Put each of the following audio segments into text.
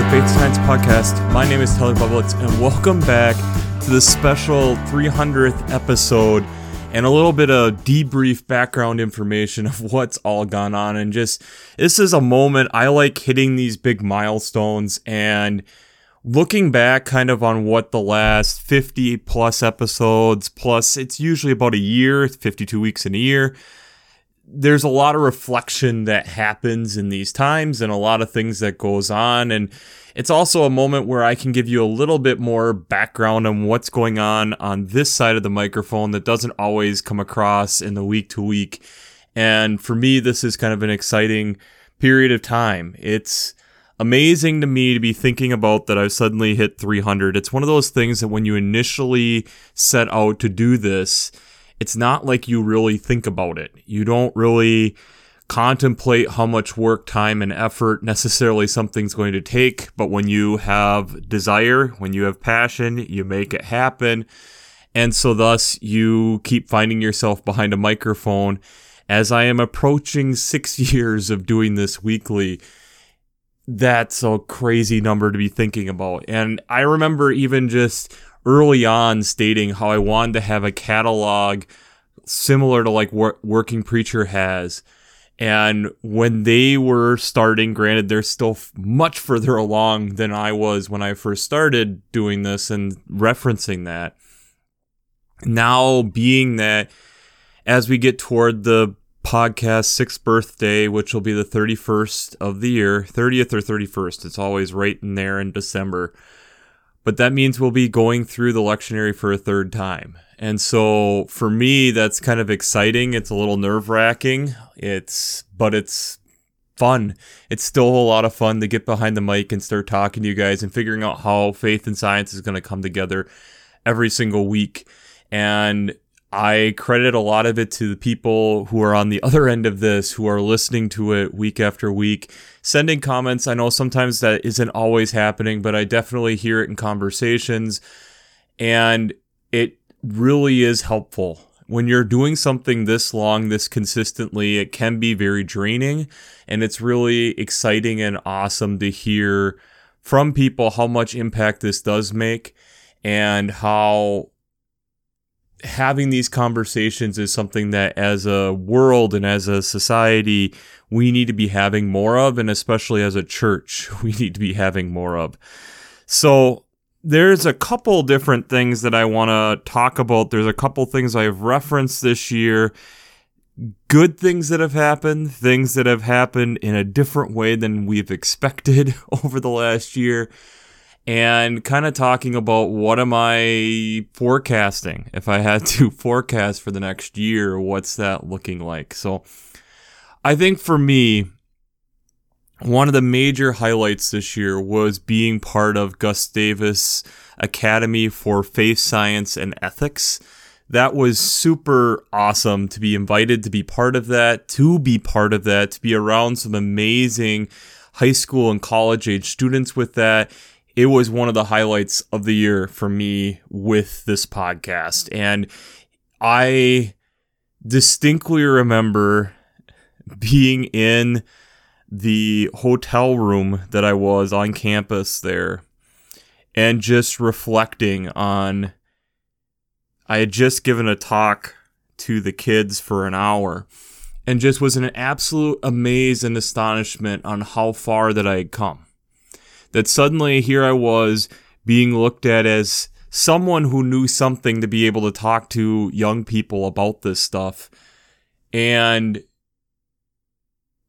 the Faith Science Podcast. My name is Tyler Bublitz, and welcome back to the special 300th episode and a little bit of debrief background information of what's all gone on. And just this is a moment I like hitting these big milestones and looking back kind of on what the last 50 plus episodes, plus it's usually about a year, 52 weeks in a year there's a lot of reflection that happens in these times and a lot of things that goes on and it's also a moment where I can give you a little bit more background on what's going on on this side of the microphone that doesn't always come across in the week to week. And for me, this is kind of an exciting period of time. It's amazing to me to be thinking about that I've suddenly hit 300. It's one of those things that when you initially set out to do this, it's not like you really think about it. You don't really contemplate how much work, time, and effort necessarily something's going to take. But when you have desire, when you have passion, you make it happen. And so, thus, you keep finding yourself behind a microphone. As I am approaching six years of doing this weekly, that's a crazy number to be thinking about. And I remember even just early on stating how I wanted to have a catalog similar to like what Working Preacher has. And when they were starting, granted, they're still f- much further along than I was when I first started doing this and referencing that. Now, being that as we get toward the podcast sixth birthday, which will be the 31st of the year, 30th or 31st, it's always right in there in December but that means we'll be going through the lectionary for a third time. And so for me, that's kind of exciting. It's a little nerve wracking. It's, but it's fun. It's still a lot of fun to get behind the mic and start talking to you guys and figuring out how faith and science is going to come together every single week. And I credit a lot of it to the people who are on the other end of this, who are listening to it week after week, sending comments. I know sometimes that isn't always happening, but I definitely hear it in conversations. And it really is helpful. When you're doing something this long, this consistently, it can be very draining. And it's really exciting and awesome to hear from people how much impact this does make and how having these conversations is something that as a world and as a society we need to be having more of and especially as a church we need to be having more of. So there's a couple different things that I want to talk about. There's a couple things I've referenced this year. Good things that have happened things that have happened in a different way than we've expected over the last year and kind of talking about what am I forecasting? If I had to forecast for the next year, what's that looking like? So I think for me, one of the major highlights this year was being part of Gustavus Academy for Faith Science and Ethics. That was super awesome to be invited to be part of that, to be part of that, to be around some amazing high school and college age students with that it was one of the highlights of the year for me with this podcast. And I distinctly remember being in the hotel room that I was on campus there and just reflecting on. I had just given a talk to the kids for an hour and just was in an absolute amaze and astonishment on how far that I had come that suddenly here I was being looked at as someone who knew something to be able to talk to young people about this stuff. And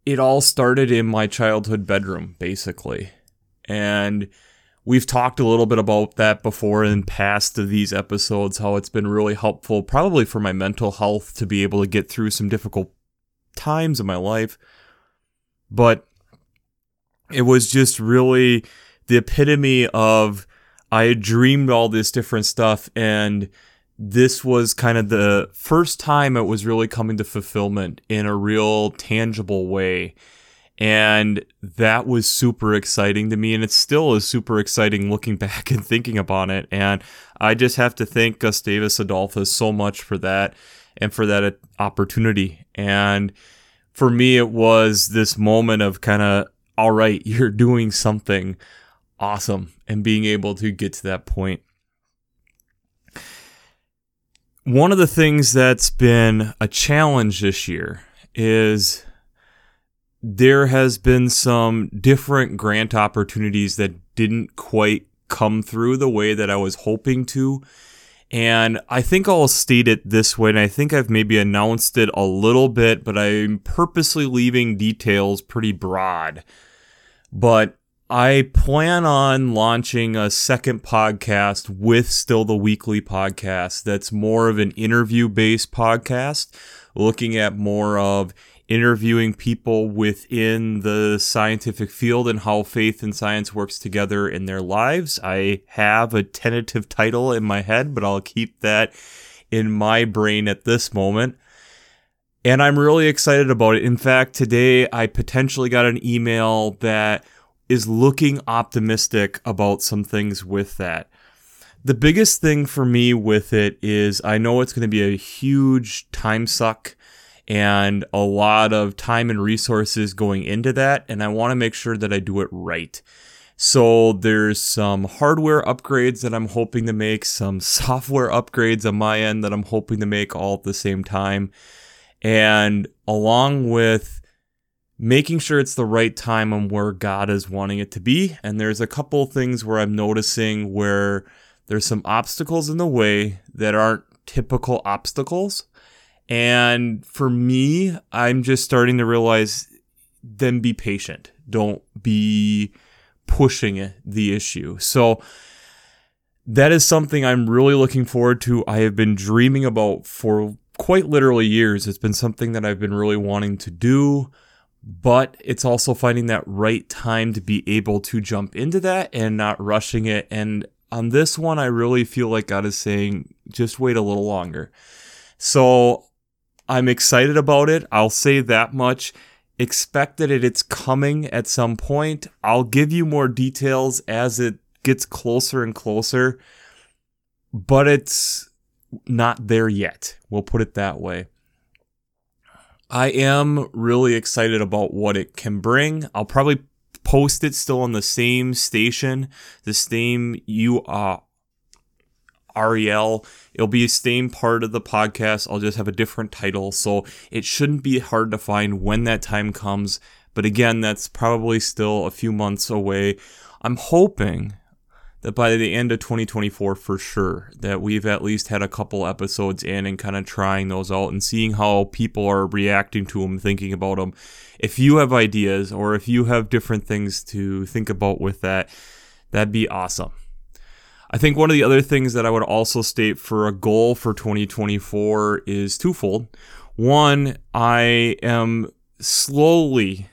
it all started in my childhood bedroom, basically. And we've talked a little bit about that before in past of these episodes, how it's been really helpful, probably for my mental health to be able to get through some difficult times in my life. But it was just really the epitome of I had dreamed all this different stuff and this was kind of the first time it was really coming to fulfillment in a real tangible way. And that was super exciting to me. And it still is super exciting looking back and thinking about it. And I just have to thank Gustavus Adolphus so much for that and for that uh, opportunity. And for me, it was this moment of kind of all right, you're doing something awesome and being able to get to that point. One of the things that's been a challenge this year is there has been some different grant opportunities that didn't quite come through the way that I was hoping to. And I think I'll state it this way, and I think I've maybe announced it a little bit, but I'm purposely leaving details pretty broad. But I plan on launching a second podcast with Still the Weekly podcast that's more of an interview based podcast, looking at more of interviewing people within the scientific field and how faith and science works together in their lives. I have a tentative title in my head, but I'll keep that in my brain at this moment. And I'm really excited about it. In fact, today I potentially got an email that is looking optimistic about some things with that. The biggest thing for me with it is I know it's going to be a huge time suck and a lot of time and resources going into that. And I want to make sure that I do it right. So there's some hardware upgrades that I'm hoping to make, some software upgrades on my end that I'm hoping to make all at the same time. And along with making sure it's the right time and where God is wanting it to be. And there's a couple things where I'm noticing where there's some obstacles in the way that aren't typical obstacles. And for me, I'm just starting to realize then be patient. Don't be pushing the issue. So that is something I'm really looking forward to. I have been dreaming about for quite literally years. It's been something that I've been really wanting to do, but it's also finding that right time to be able to jump into that and not rushing it. And on this one, I really feel like God is saying, just wait a little longer. So I'm excited about it. I'll say that much. Expect that it's coming at some point. I'll give you more details as it gets closer and closer, but it's not there yet. We'll put it that way. I am really excited about what it can bring. I'll probably post it still on the same station, the same you uh, Ariel. It'll be the same part of the podcast. I'll just have a different title. So it shouldn't be hard to find when that time comes. But again, that's probably still a few months away. I'm hoping that by the end of 2024 for sure that we've at least had a couple episodes in and kind of trying those out and seeing how people are reacting to them thinking about them if you have ideas or if you have different things to think about with that that'd be awesome I think one of the other things that I would also state for a goal for 2024 is twofold. One, I am slowly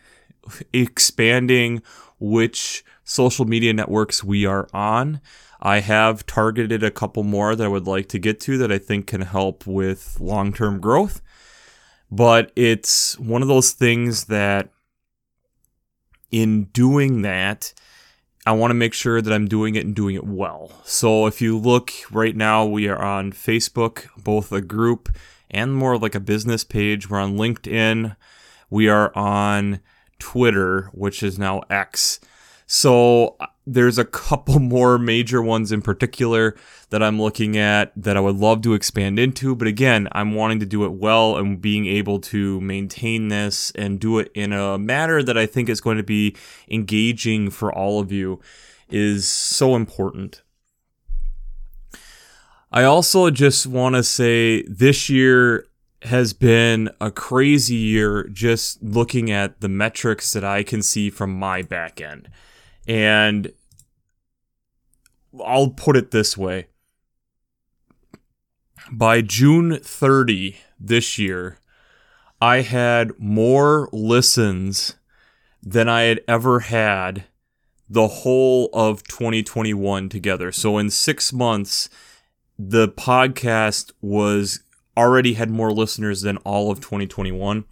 expanding which social media networks we are on. I have targeted a couple more that I would like to get to that I think can help with long term growth. But it's one of those things that in doing that, I want to make sure that I'm doing it and doing it well. So if you look right now, we are on Facebook, both a group and more like a business page. We're on LinkedIn. We are on Twitter, which is now X. So there's a couple more major ones in particular that I'm looking at that I would love to expand into. But again, I'm wanting to do it well and being able to maintain this and do it in a manner that I think is going to be engaging for all of you is so important. I also just want to say this year has been a crazy year just looking at the metrics that I can see from my back end. And I'll put it this way. By June 30 this year, I had more listens than I had ever had the whole of 2021 together. So in six months, the podcast was already had more listeners than all of 2021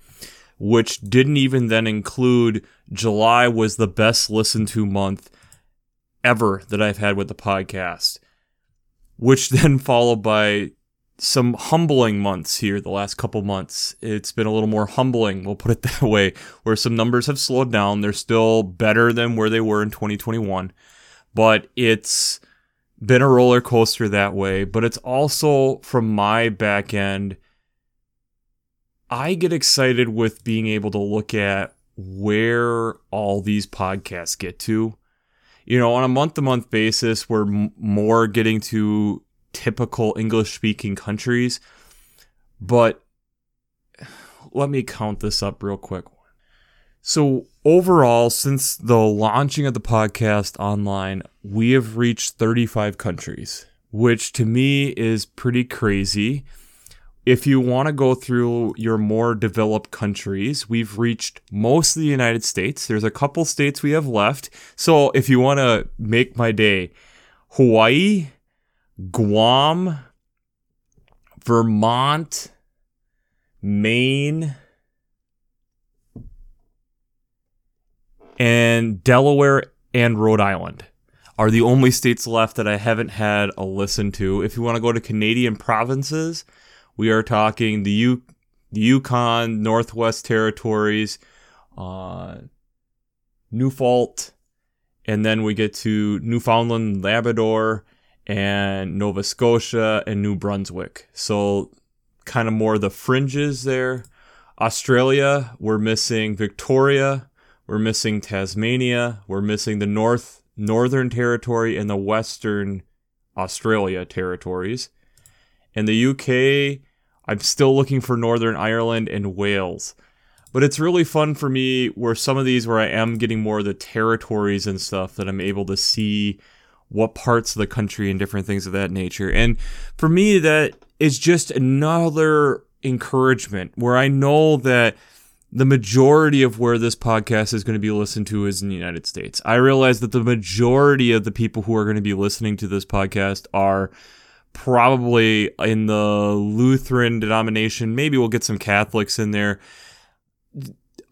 which didn't even then include July was the best listened to month ever that I've had with the podcast, which then followed by some humbling months here the last couple months. It's been a little more humbling, we'll put it that way, where some numbers have slowed down. They're still better than where they were in 2021, but it's been a roller coaster that way. But it's also from my back end, I get excited with being able to look at where all these podcasts get to. You know, on a month to month basis, we're m- more getting to typical English speaking countries. But let me count this up real quick. So, overall, since the launching of the podcast online, we have reached 35 countries, which to me is pretty crazy. If you want to go through your more developed countries, we've reached most of the United States. There's a couple states we have left. So, if you want to make my day, Hawaii, Guam, Vermont, Maine, and Delaware and Rhode Island are the only states left that I haven't had a listen to. If you want to go to Canadian provinces, we are talking the, U- the Yukon, Northwest Territories, uh, Newfoundland, and then we get to Newfoundland, Labrador, and Nova Scotia and New Brunswick. So kind of more the fringes there. Australia, we're missing Victoria, we're missing Tasmania, we're missing the North Northern Territory and the Western Australia territories. And the UK, I'm still looking for Northern Ireland and Wales. But it's really fun for me where some of these where I am getting more of the territories and stuff that I'm able to see what parts of the country and different things of that nature. And for me, that is just another encouragement where I know that the majority of where this podcast is going to be listened to is in the United States. I realize that the majority of the people who are going to be listening to this podcast are probably in the Lutheran denomination. Maybe we'll get some Catholics in there.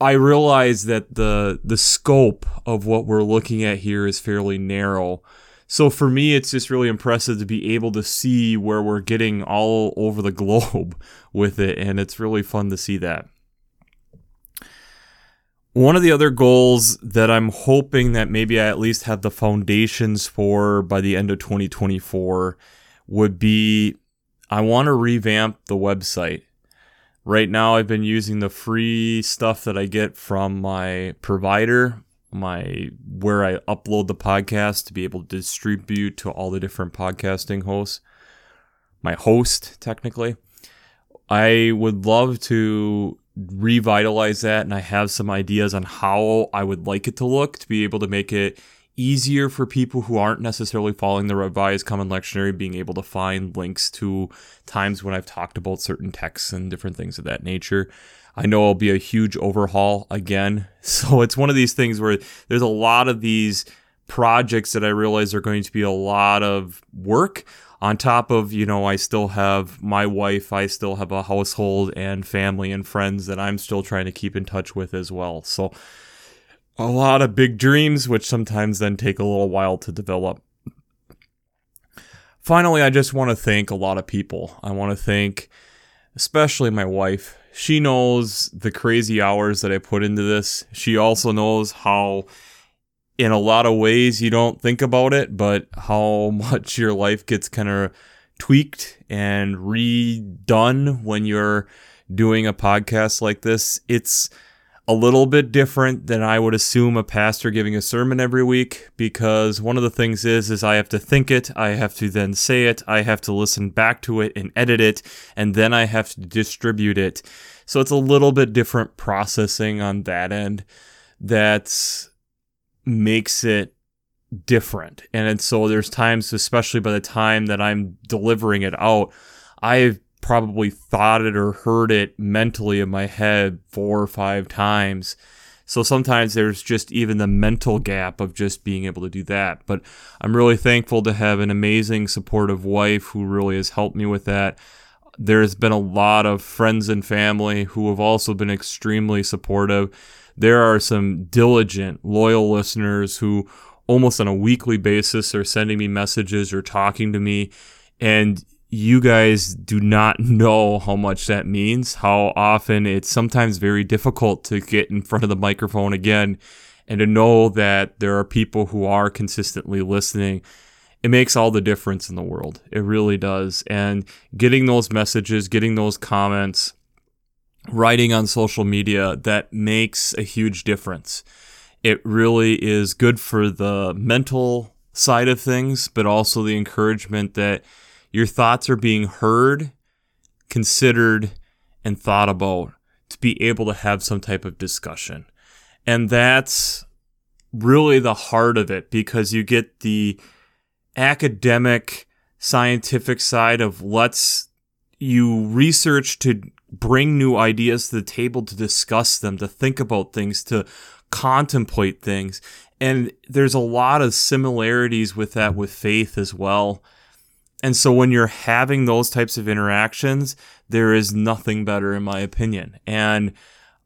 I realize that the the scope of what we're looking at here is fairly narrow. So for me, it's just really impressive to be able to see where we're getting all over the globe with it, and it's really fun to see that. One of the other goals that I'm hoping that maybe I at least have the foundations for by the end of 2024 would be I want to revamp the website. Right now, I've been using the free stuff that I get from my provider, my where I upload the podcast to be able to distribute to all the different podcasting hosts. My host, technically. I would love to revitalize that and I have some ideas on how I would like it to look to be able to make it easier for people who aren't necessarily following the revised common lectionary being able to find links to times when I've talked about certain texts and different things of that nature. I know it'll be a huge overhaul again. So it's one of these things where there's a lot of these projects that I realize are going to be a lot of work on top of, you know, I still have my wife, I still have a household and family and friends that I'm still trying to keep in touch with as well. So a lot of big dreams, which sometimes then take a little while to develop. Finally, I just want to thank a lot of people. I want to thank especially my wife she knows the crazy hours that I put into this. She also knows how, in a lot of ways, you don't think about it, but how much your life gets kind of tweaked and redone when you're doing a podcast like this. It's a little bit different than I would assume a pastor giving a sermon every week because one of the things is is I have to think it, I have to then say it, I have to listen back to it and edit it, and then I have to distribute it. So it's a little bit different processing on that end that makes it different. And so there's times, especially by the time that I'm delivering it out, I've probably thought it or heard it mentally in my head four or five times. So sometimes there's just even the mental gap of just being able to do that. But I'm really thankful to have an amazing, supportive wife who really has helped me with that. There's been a lot of friends and family who have also been extremely supportive. There are some diligent, loyal listeners who almost on a weekly basis are sending me messages or talking to me. And you guys do not know how much that means, how often it's sometimes very difficult to get in front of the microphone again and to know that there are people who are consistently listening. It makes all the difference in the world. It really does. And getting those messages getting those comments writing on social media that makes a huge difference. It really is good for the mental side of things but also the encouragement that your thoughts are being heard considered and thought about to be able to have some type of discussion. And that's really the heart of it because you get the academic scientific side of let's you research to bring new ideas to the table to discuss them to think about things to contemplate things. And there's a lot of similarities with that with faith as well and so when you're having those types of interactions there is nothing better in my opinion and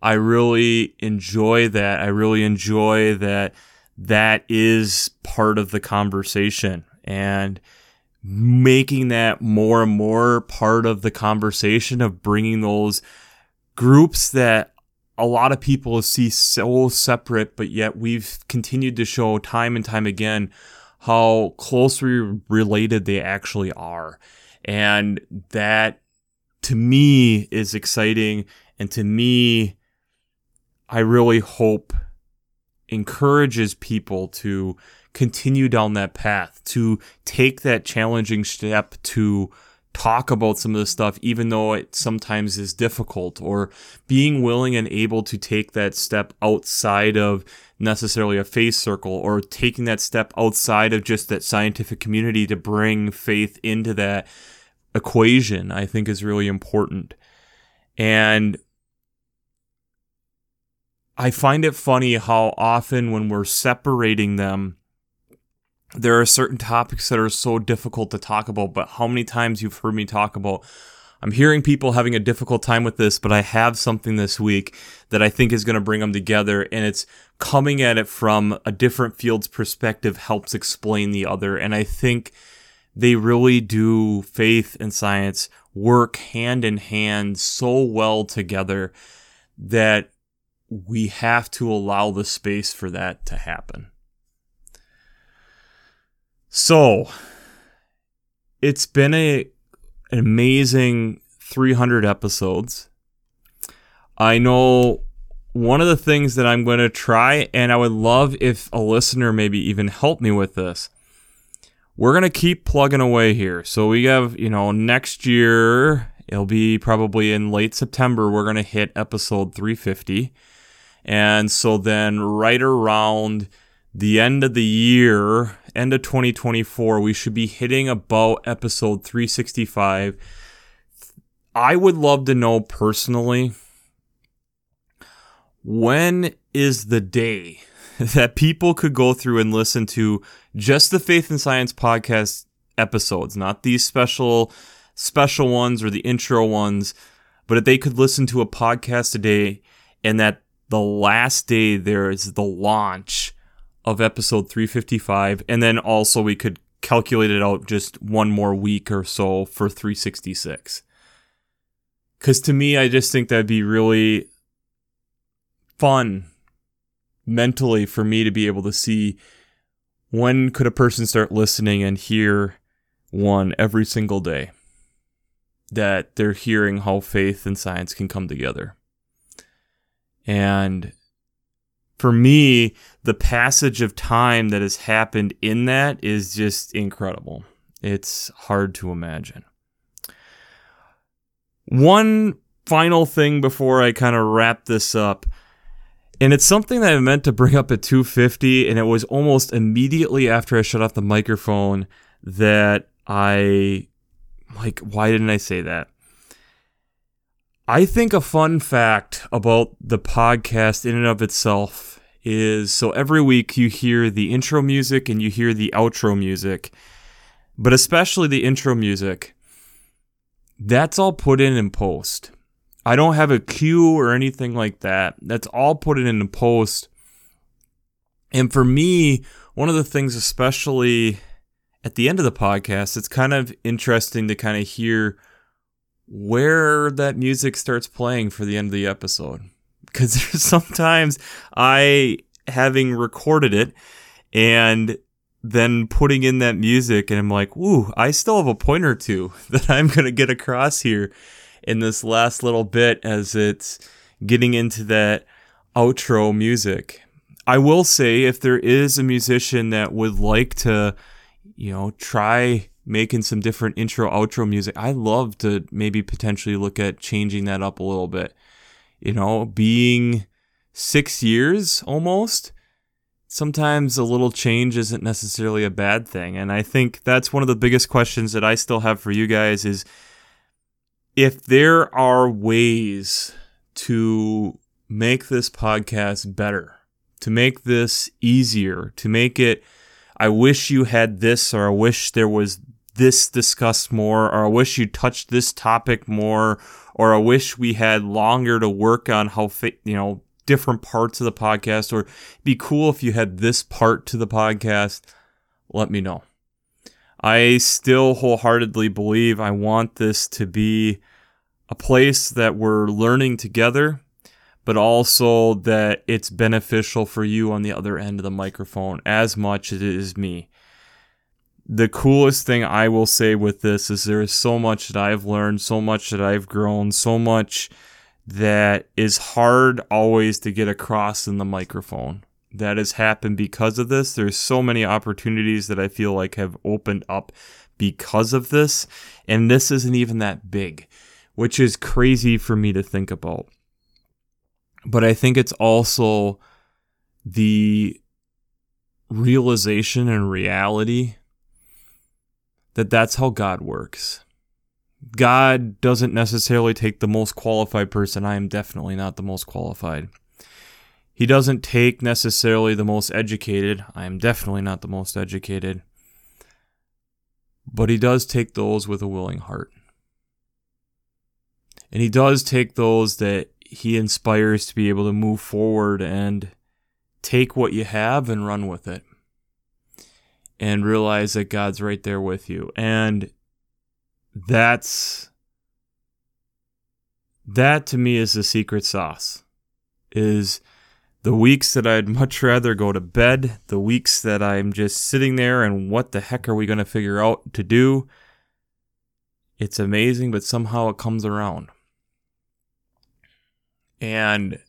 I really enjoy that. I really enjoy that that is part of the conversation and making that more and more part of the conversation of bringing those groups that a lot of people see so separate, but yet we've continued to show time and time again how closely related they actually are. And that to me is exciting. And to me, I really hope encourages people to continue down that path, to take that challenging step to talk about some of the stuff, even though it sometimes is difficult, or being willing and able to take that step outside of necessarily a faith circle, or taking that step outside of just that scientific community to bring faith into that equation, I think is really important. And I find it funny how often when we're separating them, there are certain topics that are so difficult to talk about, but how many times you've heard me talk about I'm hearing people having a difficult time with this, but I have something this week that I think is going to bring them together. And it's coming at it from a different field's perspective helps explain the other. And I think they really do, faith and science work hand in hand so well together that we have to allow the space for that to happen. So, it's been a an amazing 300 episodes. I know one of the things that I'm going to try, and I would love if a listener maybe even help me with this. We're going to keep plugging away here. So we have, you know, next year, it'll be probably in late September, we're going to hit episode 350. And so then, right around the end of the year, end of 2024, we should be hitting about episode 365. I would love to know personally when is the day that people could go through and listen to just the Faith and Science podcast episodes, not these special special ones or the intro ones, but if they could listen to a podcast a day and that the last day there is the launch of episode 355 and then also we could calculate it out just one more week or so for 366 because to me i just think that'd be really fun mentally for me to be able to see when could a person start listening and hear one every single day that they're hearing how faith and science can come together. And for me, the passage of time that has happened in that is just incredible. It's hard to imagine. One final thing before I kind of wrap this up. And it's something that I meant to bring up at 250, and it was almost immediately after I shut off the microphone that I, like, why didn't I say that? I think a fun fact about the podcast in and of itself is so every week you hear the intro music and you hear the outro music, but especially the intro music. That's all put in in post. I don't have a cue or anything like that. That's all put in in post. And for me, one of the things, especially at the end of the podcast, it's kind of interesting to kind of hear where that music starts playing for the end of the episode. Because sometimes I having recorded it and then putting in that music and I'm like, "Ooh, I still have a point or two that I'm going to get across here in this last little bit as it's getting into that outro music." I will say if there is a musician that would like to, you know, try making some different intro outro music, I love to maybe potentially look at changing that up a little bit. You know, being 6 years almost sometimes a little change isn't necessarily a bad thing. And I think that's one of the biggest questions that I still have for you guys is if there are ways to make this podcast better, to make this easier, to make it, I wish you had this, or I wish there was this discussed more, or I wish you touched this topic more, or I wish we had longer to work on how, you know, different parts of the podcast, or be cool if you had this part to the podcast, let me know. I still wholeheartedly believe I want this to be a place that we're learning together, but also that it's beneficial for you on the other end of the microphone as much as it is me. The coolest thing I will say with this is there is so much that I've learned, so much that I've grown, so much that is hard always to get across in the microphone. That has happened because of this. There's so many opportunities that I feel like have opened up because of this, and this isn't even that big, which is crazy for me to think about. But I think it's also the realization and reality that that's how God works God doesn't necessarily take the most qualified person. I am definitely not the most qualified. He doesn't take necessarily the most educated. I am definitely not the most educated. But he does take those with a willing heart. And he does take those that he inspires to be able to move forward and take what you have and run with it. And realize that God's right there with you. And that's that to me is the secret sauce is the weeks that I'd much rather go to bed, the weeks that I'm just sitting there and what the heck are we going to figure out to do? It's amazing, but somehow it comes around. And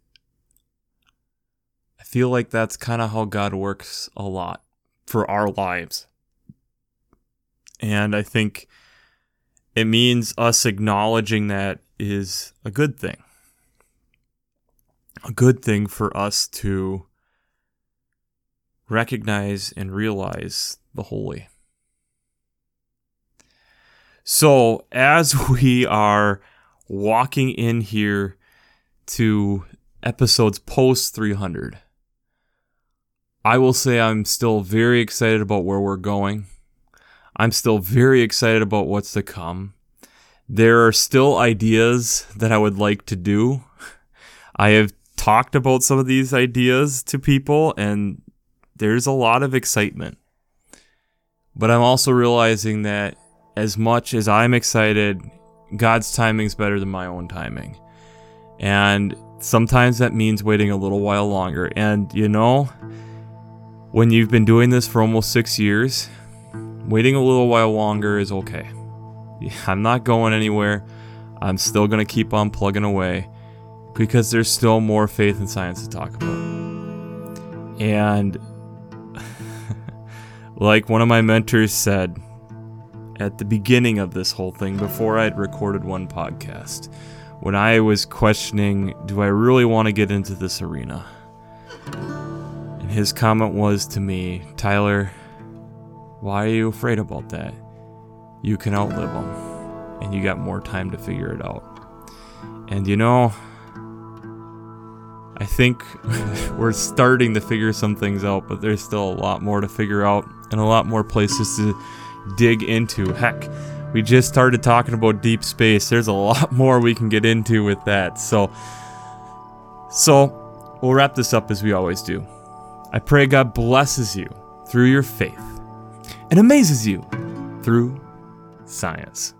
I feel like that's kind of how God works a lot for our lives. And I think it means us acknowledging that is a good thing. A good thing for us to recognize and realize the holy. So, as we are walking in here to episodes post 300, I will say I'm still very excited about where we're going. I'm still very excited about what's to come. There are still ideas that I would like to do. I have talked about some of these ideas to people, and there's a lot of excitement. But I'm also realizing that as much as I'm excited, God's timing is better than my own timing. And sometimes that means waiting a little while longer. And you know, when you've been doing this for almost six years, waiting a little while longer is okay. I'm not going anywhere. I'm still going to keep on plugging away because there's still more faith and science to talk about. And like one of my mentors said at the beginning of this whole thing, before I'd recorded one podcast, when I was questioning, do I really want to get into this arena? His comment was to me, Tyler, why are you afraid about that? You can outlive them, and you got more time to figure it out. And you know, I think we're starting to figure some things out, but there's still a lot more to figure out and a lot more places to dig into. Heck, we just started talking about deep space. There's a lot more we can get into with that. So so we'll wrap this up as we always do. I pray God blesses you through your faith and amazes you through science.